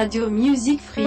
Radio Music Free.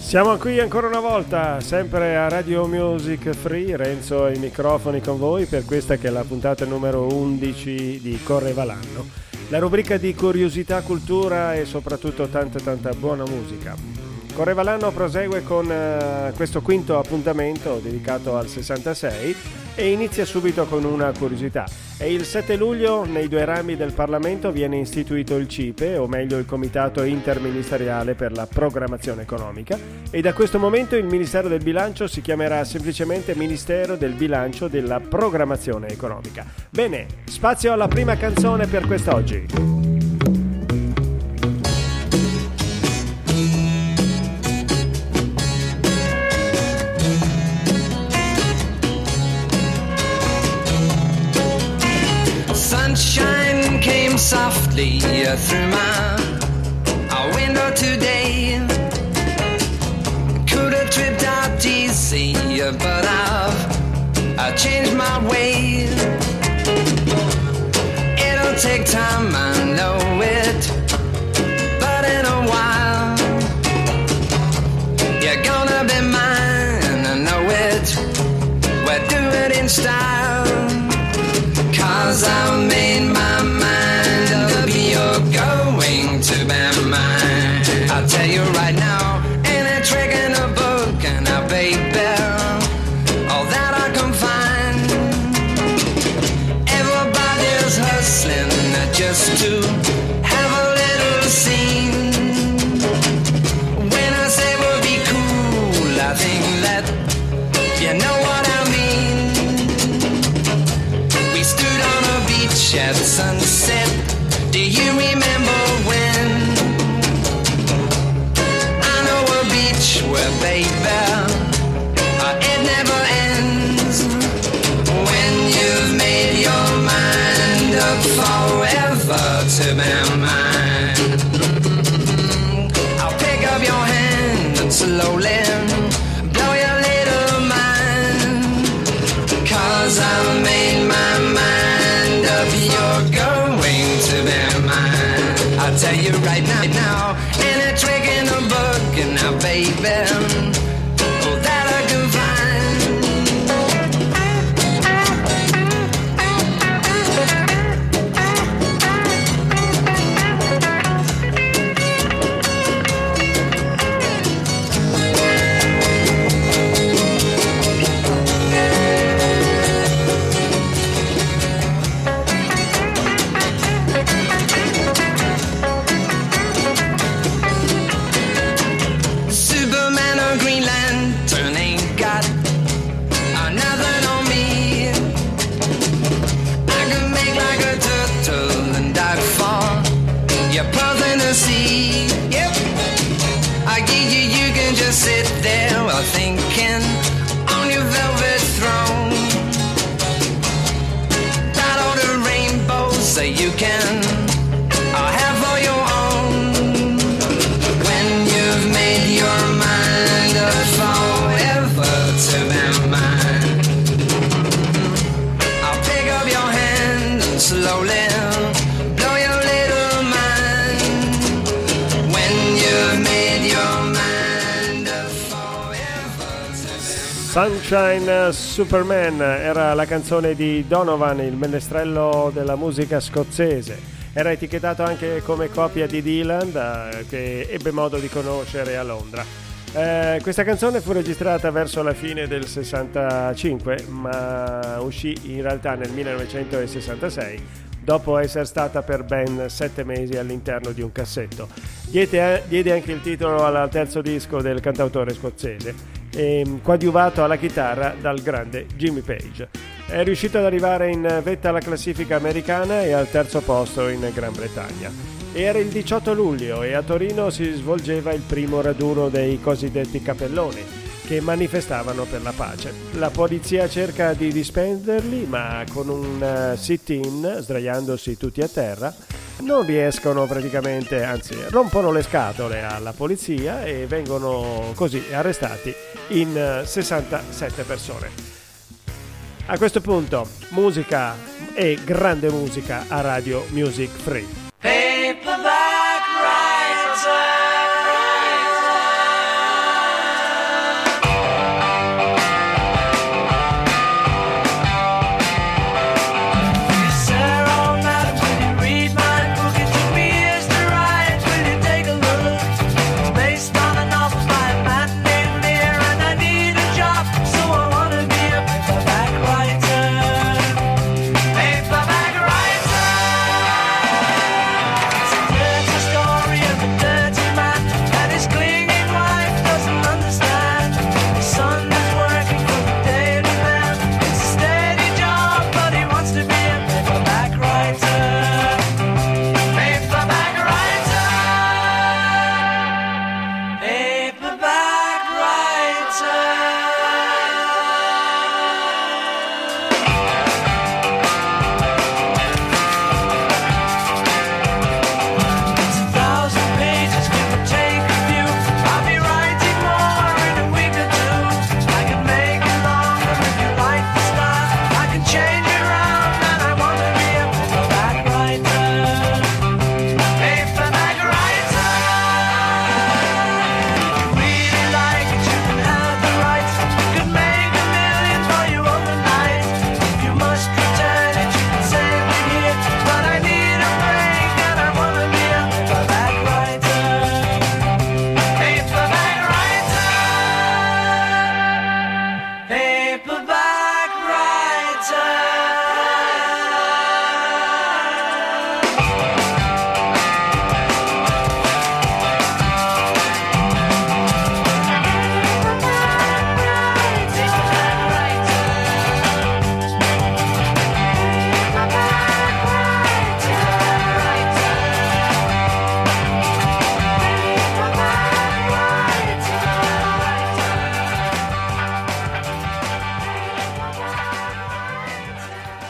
Siamo qui ancora una volta, sempre a Radio Music Free, Renzo ai microfoni con voi per questa che è la puntata numero 11 di Correva l'anno. La rubrica di curiosità, cultura e soprattutto tanta tanta buona musica. Correva l'anno prosegue con uh, questo quinto appuntamento dedicato al 66 e inizia subito con una curiosità. E il 7 luglio nei due rami del Parlamento viene istituito il CIPE, o meglio il Comitato Interministeriale per la Programmazione Economica, e da questo momento il Ministero del Bilancio si chiamerà semplicemente Ministero del Bilancio della Programmazione Economica. Bene, spazio alla prima canzone per quest'oggi. Softly through my window today. Could have tripped out easy, but I've I changed my way. It'll take time, Superman era la canzone di Donovan, il menestrello della musica scozzese. Era etichettato anche come copia di Dylan da- che ebbe modo di conoscere a Londra. Eh, questa canzone fu registrata verso la fine del 65, ma uscì in realtà nel 1966 dopo essere stata per ben sette mesi all'interno di un cassetto. Diede, diede anche il titolo al terzo disco del cantautore scozzese, ehm, coadiuvato alla chitarra dal grande Jimmy Page. È riuscito ad arrivare in vetta alla classifica americana e al terzo posto in Gran Bretagna. Era il 18 luglio e a Torino si svolgeva il primo raduno dei cosiddetti capelloni, che manifestavano per la pace. La polizia cerca di dispenderli, ma con un eh, sit-in, sdraiandosi tutti a terra, non riescono praticamente, anzi rompono le scatole alla polizia e vengono così arrestati in 67 eh, persone. A questo punto musica e grande musica a Radio Music Free. Paperback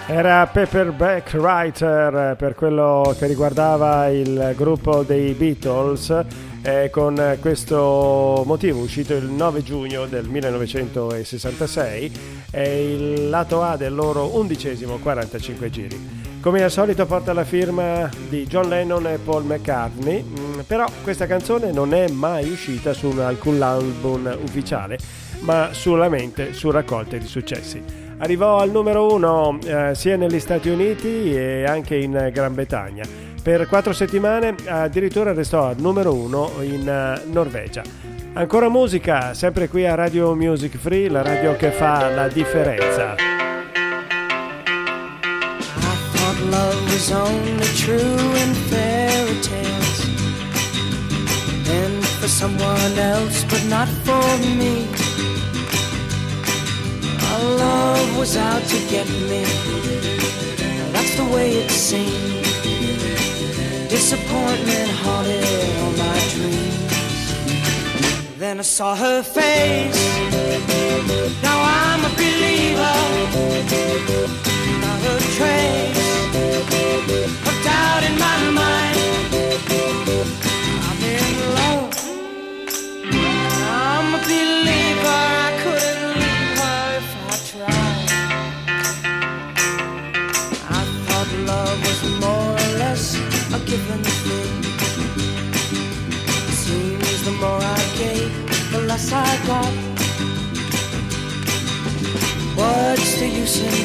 Era Paperback Writer per quello che riguardava il gruppo dei Beatles eh, con questo motivo uscito il 9 giugno del 1966 è il lato A del loro undicesimo 45 giri. Come al solito porta la firma di John Lennon e Paul McCartney, mm, però questa canzone non è mai uscita su alcun album ufficiale, ma solamente su raccolte di successi. Arrivò al numero uno eh, sia negli Stati Uniti e anche in Gran Bretagna. Per quattro settimane addirittura restò al numero uno in uh, Norvegia. Ancora musica, sempre qui a Radio Music Free, la radio che fa la differenza. love someone else, but not for me. Love was out to get me. That's the way it seemed. Disappointment haunted all my dreams. Then I saw her face. Now I'm a believer. Not a trace of doubt in my mind.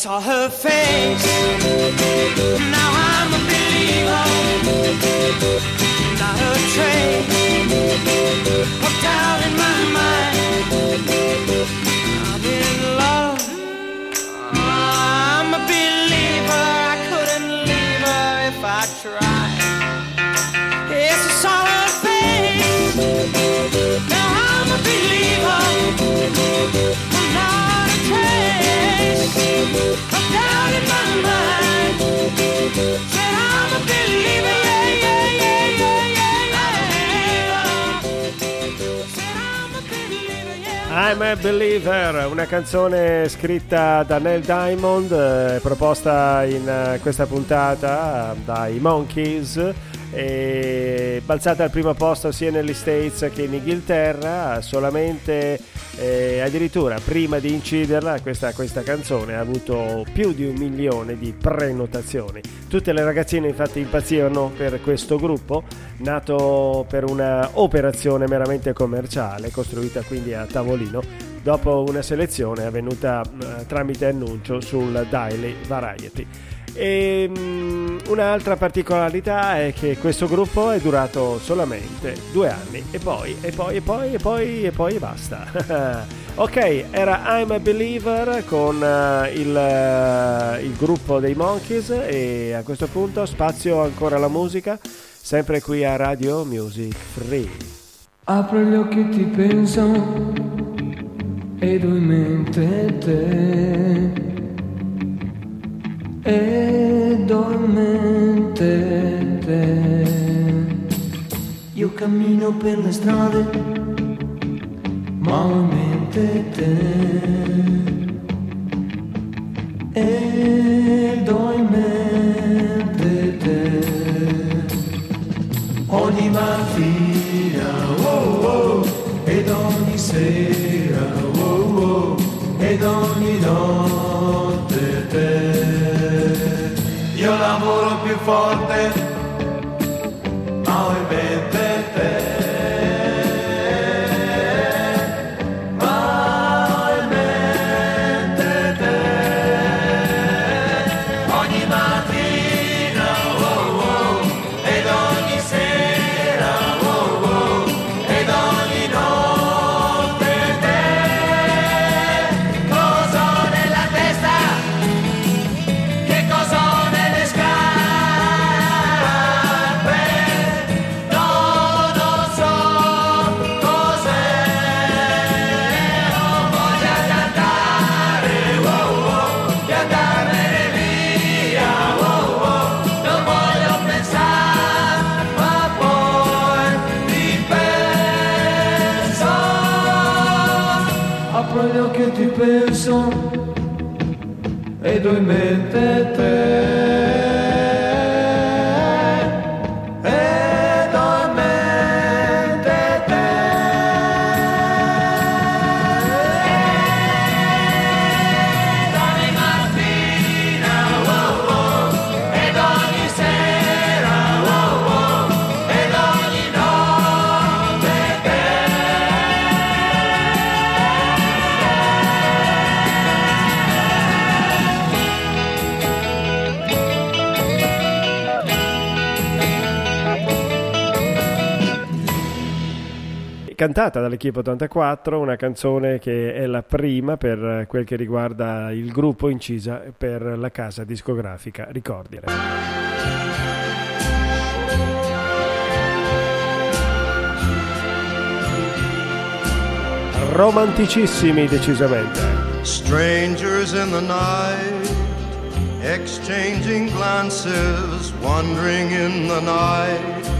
Saw her face. Now I'm a believer, not a trace of doubt in my mind. I'm a Believer, una canzone scritta da Neil Diamond, eh, proposta in eh, questa puntata eh, dai Monkeys e balzata al primo posto sia negli States che in Inghilterra, solamente eh, addirittura prima di inciderla questa, questa canzone ha avuto più di un milione di prenotazioni. Tutte le ragazzine infatti impazzivano per questo gruppo, nato per una operazione meramente commerciale, costruita quindi a tavolino, dopo una selezione avvenuta eh, tramite annuncio sul Daily Variety. E, mm, un'altra particolarità è che questo gruppo è durato solamente due anni e poi, e poi, e poi, e poi, e poi e basta. ok, era I'm a Believer con eh, il, eh, il gruppo dei Monkeys e a questo punto spazio ancora alla musica, sempre qui a Radio Music Free. Apro gli occhi e ti penso ed ho in mente te ed ho te io cammino per le strade ma ho in mente te. Ed te ogni mattina oh, oh, ed ogni sera oh, oh, ed ogni notte forte ed ho in mente te cantata dall'Equipe 84, una canzone che è la prima per quel che riguarda il gruppo incisa per la casa discografica Ricordiale. Romanticissimi decisamente. Strangers in the night, exchanging glances, wandering in the night.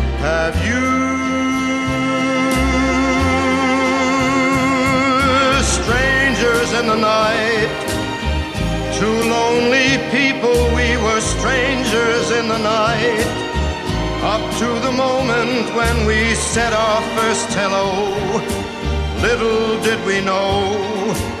have you. Strangers in the night, Two lonely people, we were strangers in the night. Up to the moment when we said our first hello, little did we know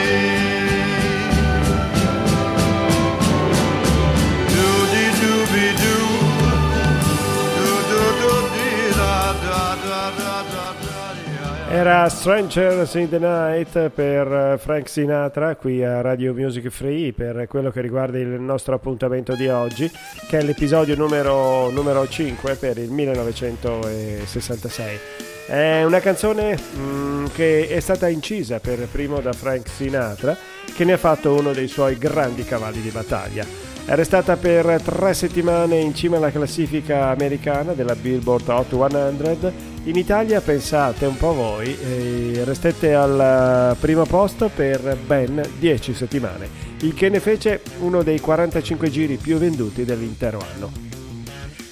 Era Strangers in the Night per eh, Frank Sinatra qui a Radio Music Free per quello che riguarda il nostro appuntamento di oggi che è l'episodio numero, numero 5 per il 1966. È una canzone mm, che è stata incisa per primo da Frank Sinatra che ne ha fatto uno dei suoi grandi cavalli di battaglia. Era stata per tre settimane in cima alla classifica americana della Billboard Hot 100 in Italia pensate un po' voi, eh, restette al primo posto per ben 10 settimane, il che ne fece uno dei 45 giri più venduti dell'intero anno.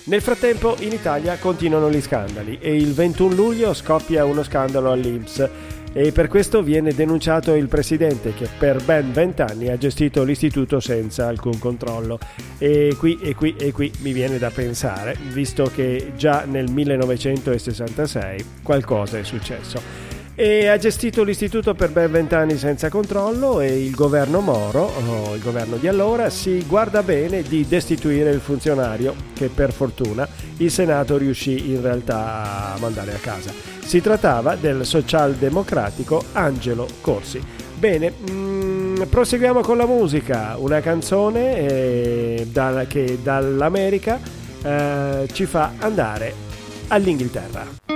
Nel frattempo in Italia continuano gli scandali e il 21 luglio scoppia uno scandalo all'Inps e per questo viene denunciato il presidente che per ben vent'anni ha gestito l'istituto senza alcun controllo. E qui e qui e qui mi viene da pensare, visto che già nel 1966 qualcosa è successo e ha gestito l'istituto per ben vent'anni senza controllo e il governo Moro, o il governo di allora, si guarda bene di destituire il funzionario che per fortuna il Senato riuscì in realtà a mandare a casa. Si trattava del socialdemocratico Angelo Corsi. Bene, mh, mm, proseguiamo con la musica, una canzone eh, da, che dall'America eh, ci fa andare all'Inghilterra.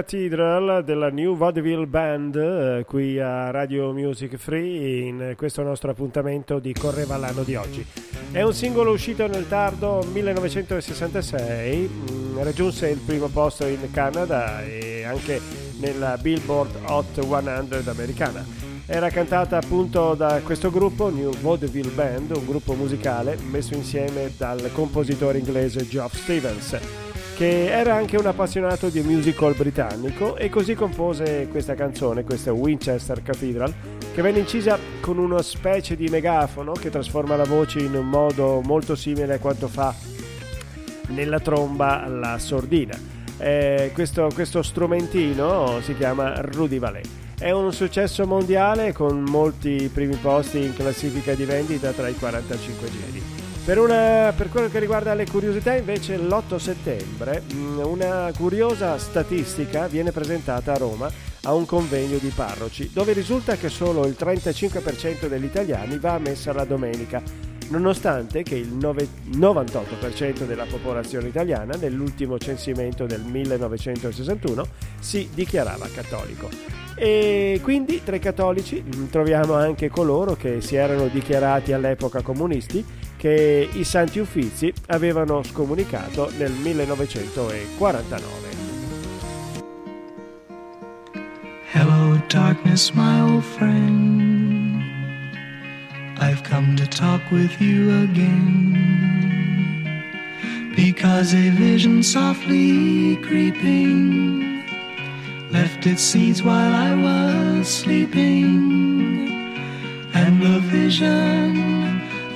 Cathedral della New Vaudeville Band eh, qui a Radio Music Free in questo nostro appuntamento di Correva l'anno di oggi. È un singolo uscito nel tardo 1966, mh, mm, raggiunse il primo posto in Canada e anche nella Billboard Hot 100 americana. Era cantata appunto da questo gruppo, New Vaudeville Band, un gruppo musicale messo insieme dal compositore inglese Geoff Stevens che era anche un appassionato di musical britannico e così compose questa canzone, questa Winchester Cathedral, che venne incisa con una specie di megafono che trasforma la voce in un modo molto simile a quanto fa nella tromba la sordina. Eh, questo, questo strumentino si chiama Rudy Valet. È un successo mondiale con molti primi posti in classifica di vendita tra i 45 giri. Per, una, per, quello che riguarda le curiosità, invece, l'8 settembre mm, una curiosa statistica viene presentata a Roma a un convegno di parroci, dove risulta che solo il 35% degli italiani va a messa la domenica, nonostante che il 98% della popolazione italiana nell'ultimo censimento del 1961 si dichiarava cattolico. E quindi tra i cattolici mm, troviamo anche coloro che si erano dichiarati all'epoca comunisti che i Santi Uffizi avevano scomunicato nel 1949. Hello darkness my old friend. I've come to talk with you again. Because a vision softly creeping Left its seeds while I was sleeping. And the vision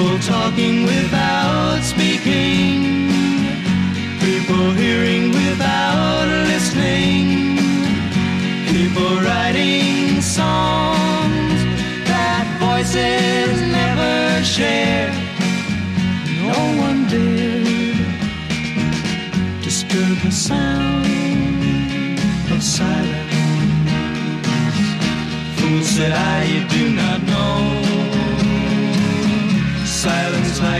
People talking without speaking. People hearing without listening. People writing songs that voices never share. No one dared disturb the sound of silence. Fool said I, you do not know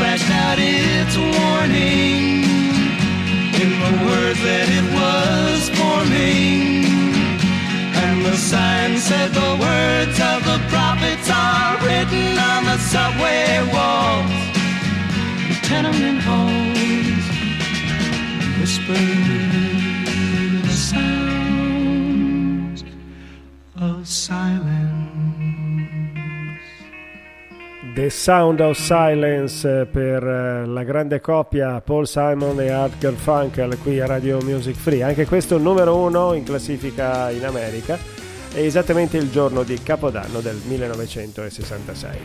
flashed out its warning in the words that it was forming. And the sign said the words of the prophets are written on the subway walls, the tenement halls, whispered. The Sound of Silence per eh, la grande coppia Paul Simon e Art Garfunkel qui a Radio Music Free. Anche questo numero uno in classifica in America è esattamente il giorno di Capodanno del 1966.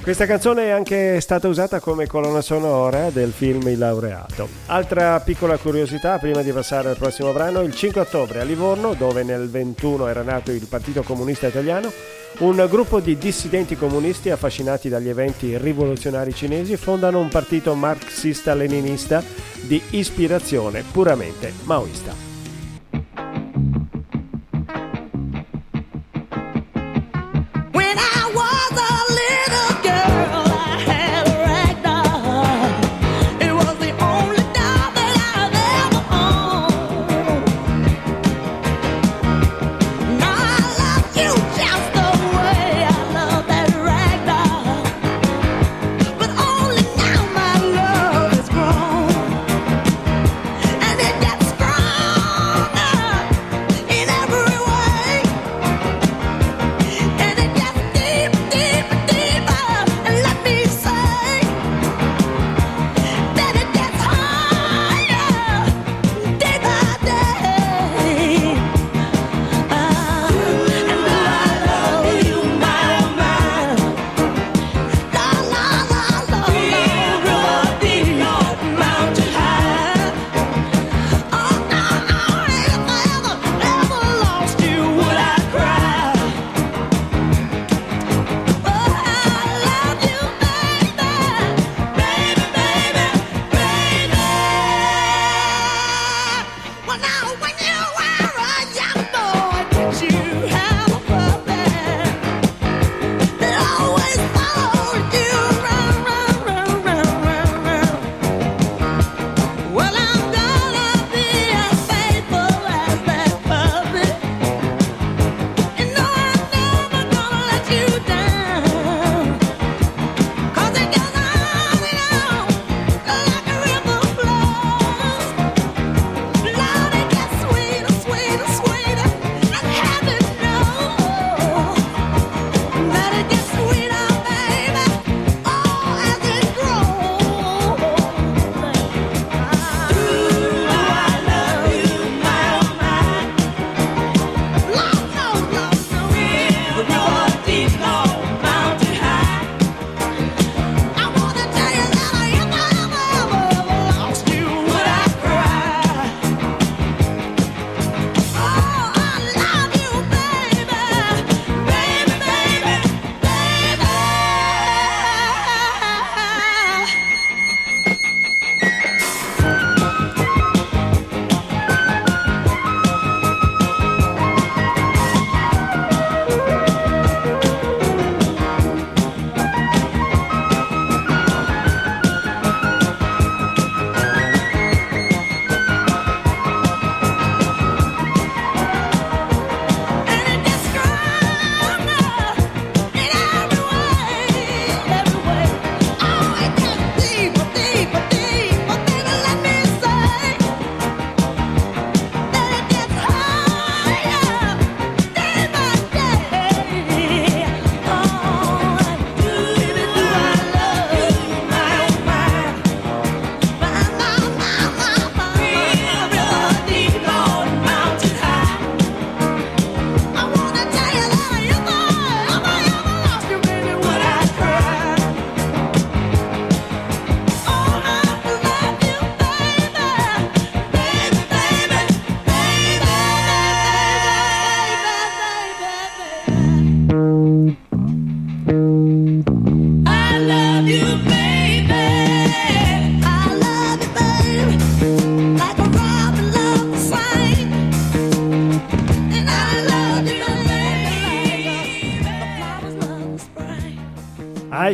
Questa canzone è anche stata usata come colonna sonora del film Il laureato. Altra piccola curiosità prima di passare al prossimo brano, il 5 ottobre a Livorno, dove nel 21 era nato il Partito Comunista Italiano, Un gruppo di dissidenti comunisti affascinati dagli eventi rivoluzionari cinesi fondano un partito marxista-leninista di ispirazione puramente maoista.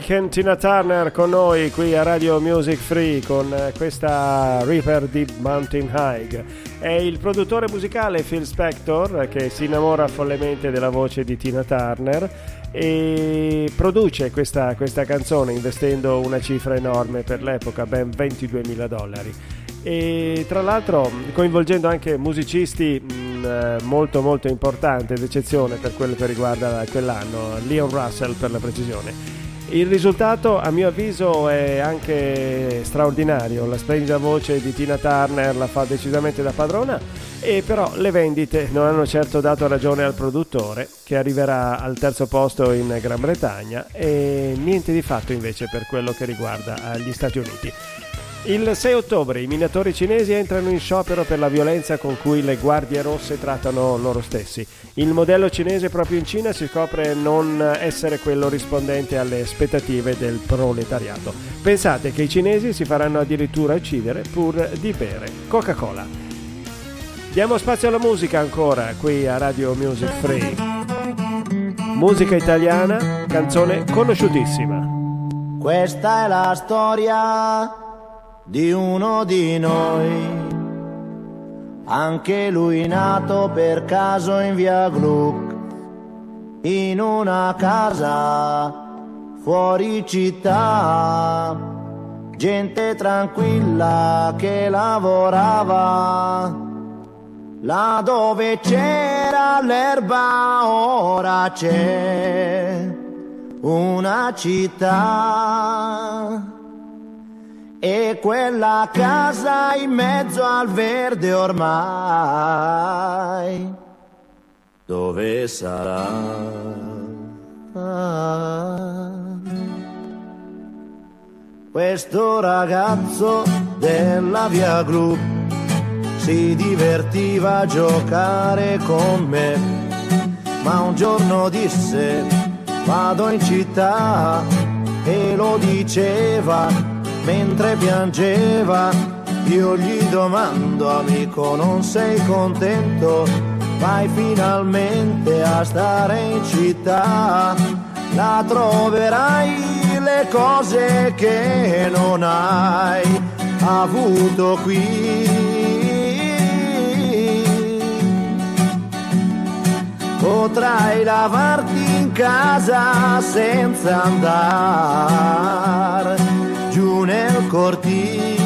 Ken Tina Turner con noi qui a Radio Music Free con eh, questa Reaper Deep Mountain High. È il produttore musicale Phil Spector che si innamora follemente della voce di Tina Turner e produce questa, questa canzone investendo una cifra enorme per l'epoca, ben 22 mila dollari. E tra l'altro coinvolgendo anche musicisti mh, mm, eh, molto molto importanti, d'eccezione per quello che riguarda quell'anno, Leon Russell per la precisione. Il risultato a mio avviso è anche straordinario, la splendida voce di Tina Turner la fa decisamente da padrona e però le vendite non hanno certo dato ragione al produttore che arriverà al terzo posto in Gran Bretagna e niente di fatto invece per quello che riguarda gli Stati Uniti. Il 6 ottobre i minatori cinesi entrano in sciopero per la violenza con cui le guardie rosse trattano loro stessi. Il modello cinese proprio in Cina si scopre non essere quello rispondente alle aspettative del proletariato. Pensate che i cinesi si faranno addirittura uccidere pur di bere Coca-Cola. Diamo spazio alla musica ancora qui a Radio Music Free. Musica italiana, canzone conosciutissima. Questa è la storia di uno di noi. Anche lui nato per caso in via Gluck, in una casa fuori città, gente tranquilla che lavorava. Là dove c'era l'erba ora c'è una città e quella casa in mezzo al verde ormai, dove sarà? Questo ragazzo della via Gru si divertiva a giocare con me, ma un giorno disse vado in città e lo diceva mentre piangeva, io gli domando amico non sei contento, vai finalmente a stare in città, la troverai le cose che non hai avuto qui. Potrai lavarti in casa senza andare cortile.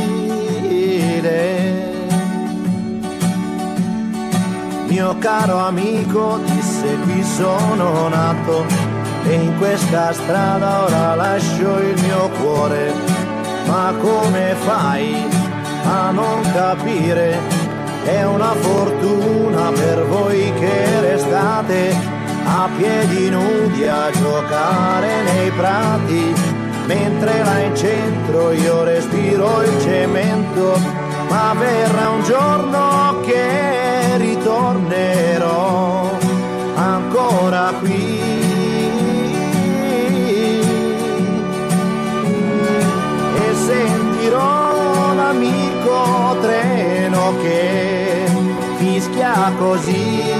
Mio caro amico disse qui sono nato e in questa strada ora lascio il mio cuore. Ma come fai a non capire? È una fortuna per voi che restate a piedi nudi a giocare nei prati mentre là in centro io respiro il cemento, ma verrà un giorno che ritornerò ancora qui. E sentirò l'amico treno che fischia così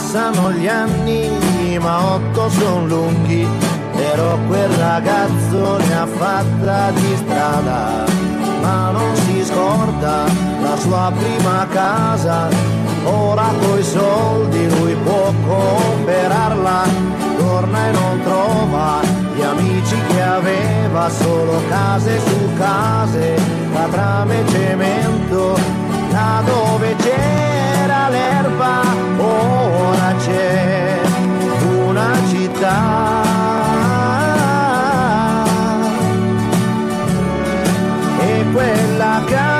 Passano gli anni, ma otto sono lunghi, però quel ragazzo ne ha fatta di strada, ma non si scorda la sua prima casa, ora coi soldi lui può comprarla, torna e non trova gli amici che aveva, solo case su case, la trame cemento, là dove c'era l'erba. Ora c'è una città. E quella casa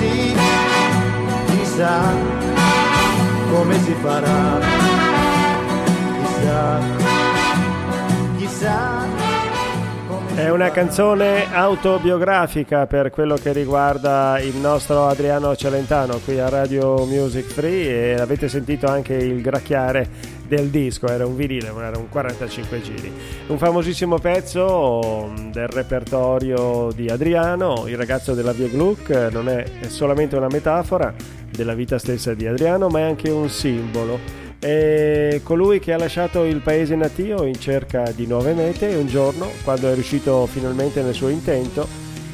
così, chissà come si farà. Chissà, chissà. È una canzone autobiografica per quello che riguarda il nostro Adriano Celentano qui a Radio Music Free e avete sentito anche il gracchiare del disco, era un vinile era un 45 giri. Un famosissimo pezzo mm, del repertorio di Adriano, il ragazzo della Via Gluck, non è solamente una metafora della vita stessa di Adriano ma è anche un simbolo È colui che ha lasciato il paese natio in cerca di nuove mete e un giorno, quando è riuscito finalmente nel suo intento,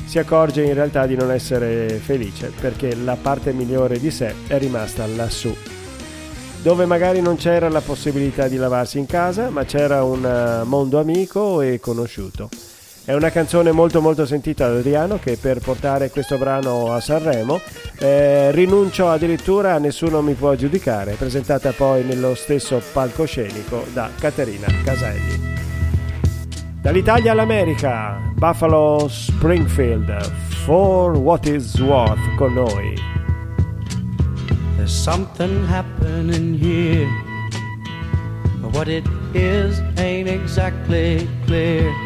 si accorge in realtà di non essere felice perché la parte migliore di sé è rimasta lassù dove magari non c'era la possibilità di lavarsi in casa, ma c'era un eh, mondo amico e conosciuto. È una canzone molto molto sentita da Adriano che per portare questo brano a Sanremo eh, rinuncio addirittura a Nessuno mi può giudicare, presentata poi nello stesso palcoscenico da Caterina Caselli. Dall'Italia all'America, Buffalo Springfield, For What Is Worth con noi. There's something happening here. But what it is ain't exactly clear.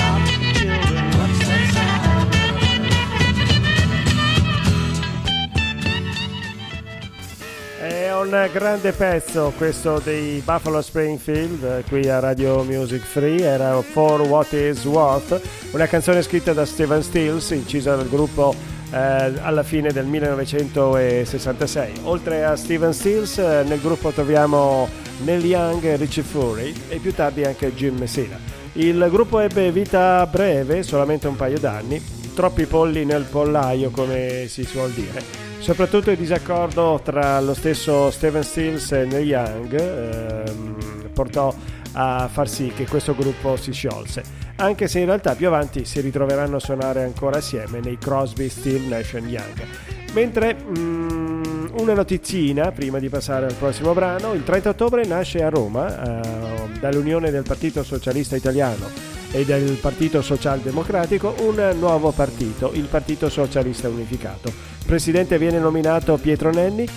Un grande pezzo questo dei Buffalo Springfield eh, qui a Radio Music Free, era For What Is Worth, una canzone scritta da Steven Stills, incisa dal gruppo eh, alla fine del 1966. Oltre a Steven Stills eh, nel gruppo troviamo Neil Young Richie Fury e più tardi anche Jim Messina. Il gruppo ebbe vita breve, solamente un paio d'anni, troppi polli nel pollaio come si suol dire. Soprattutto il disaccordo tra lo stesso Steven Stills e Neil Young ehm, portò a far sì che questo gruppo si sciolse, anche se in realtà più avanti si ritroveranno a suonare ancora assieme nei Crosby, Still, Nash Young. Mentre mm, una notizina prima di passare al prossimo brano, il 30 ottobre nasce a Roma eh, dall'Unione del Partito Socialista Italiano e del Partito Socialdemocratico un nuovo partito, il Partito Socialista Unificato. Presidente viene nominato Pietro Nenni,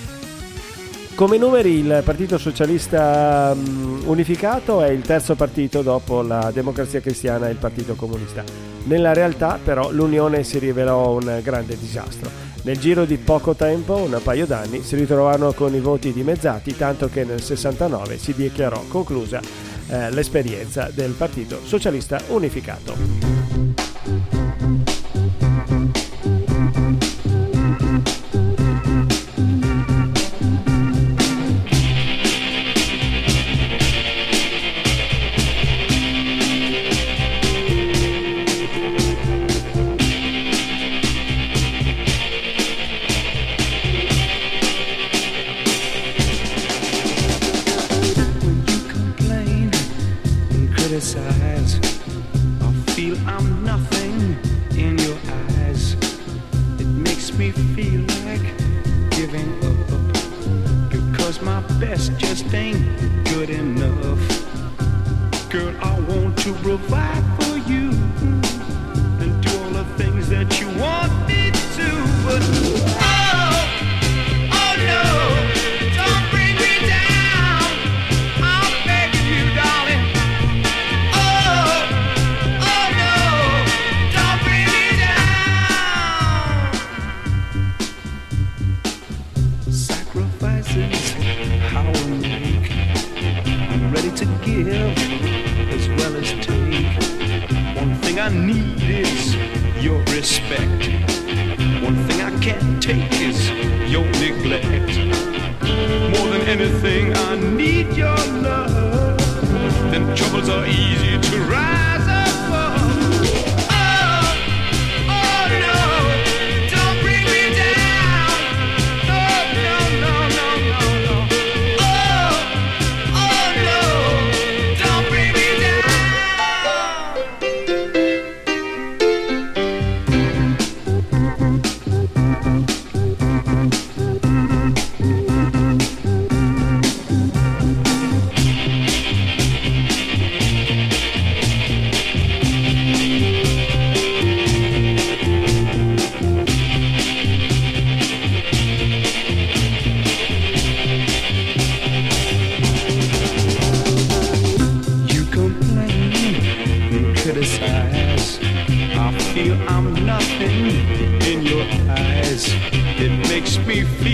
come numeri il Partito Socialista um, Unificato è il terzo partito dopo la Democrazia Cristiana e il Partito Comunista. Nella realtà però l'unione si rivelò un grande disastro. Nel giro di poco tempo, un paio d'anni, si ritrovarono con i voti dimezzati, tanto che nel 69 si dichiarò conclusa eh, l'esperienza del Partito Socialista Unificato. Me feel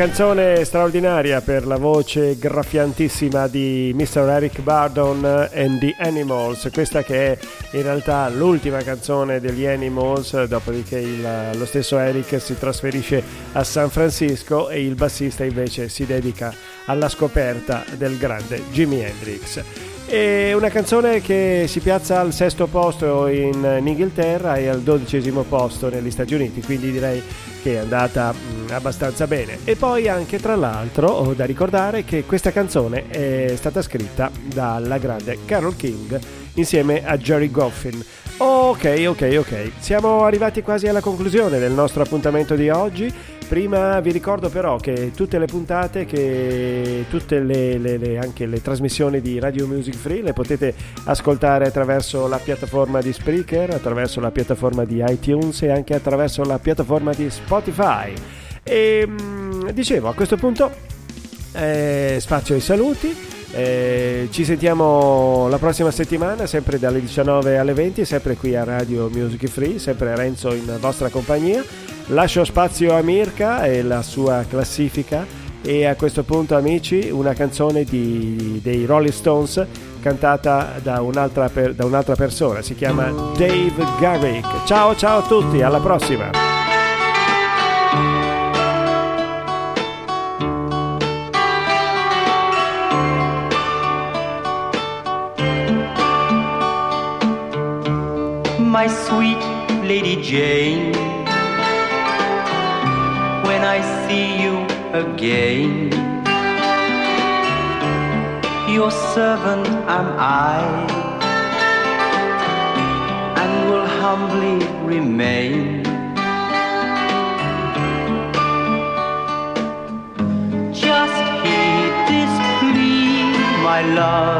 canzone straordinaria per la voce graffiantissima di Mr. Eric Bardon and the Animals, questa che è in realtà l'ultima canzone degli Animals, dopodiché il- lo stesso Eric si trasferisce a San Francisco e il bassista invece si dedica alla scoperta del grande Jimi Hendrix. È una canzone che si piazza al sesto posto in, in Inghilterra e al dodicesimo posto negli Stati Uniti, quindi direi che è andata mh, abbastanza bene. E poi anche tra l'altro ho da ricordare che questa canzone è stata scritta dalla grande Carol King insieme a Jerry Goffin. Ok, ok, ok. Siamo arrivati quasi alla conclusione del nostro appuntamento di oggi. Prima vi ricordo però che tutte le puntate, che tutte le, le- le- anche le trasmissioni di Radio Music Free le potete ascoltare attraverso la piattaforma di Spreaker, attraverso la piattaforma di iTunes e anche attraverso la piattaforma di Spotify. E mh, dicevo, a questo punto eh, spazio ai saluti. Eh, ci sentiamo la prossima settimana, sempre dalle 19 alle 20, sempre qui a Radio Music Free, sempre Renzo in vostra compagnia. Lascio spazio a Mirka e la sua classifica e a questo punto amici una canzone di- dei Rolling Stones cantata da un'altra, per- da un'altra persona, si chiama Dave Garrick. Ciao ciao a tutti, alla prossima! My sweet Lady Jane. When I see you again, your servant am I, and will humbly remain. Just heed this plea, my love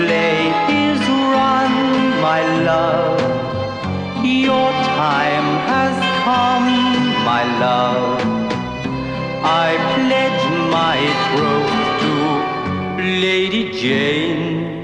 Play is run, my love. Your time has come, my love. I pledge my troth to Lady Jane.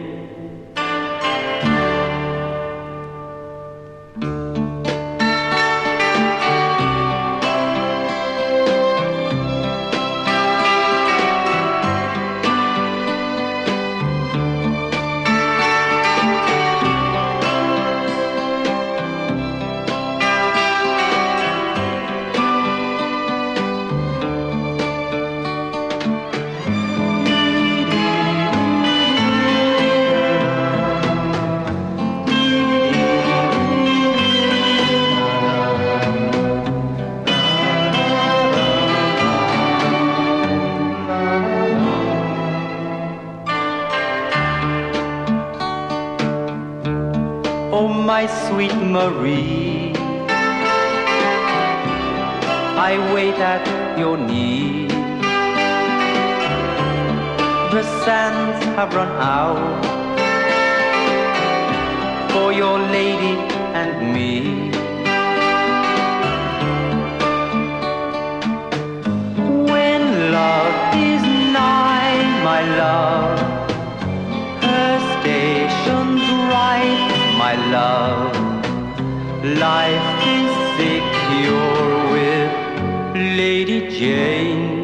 Marie, I wait at your knee. The sands have run out for your lady and me. When love is nigh, my love, her station's right, my love. Life is secure with Lady Jane.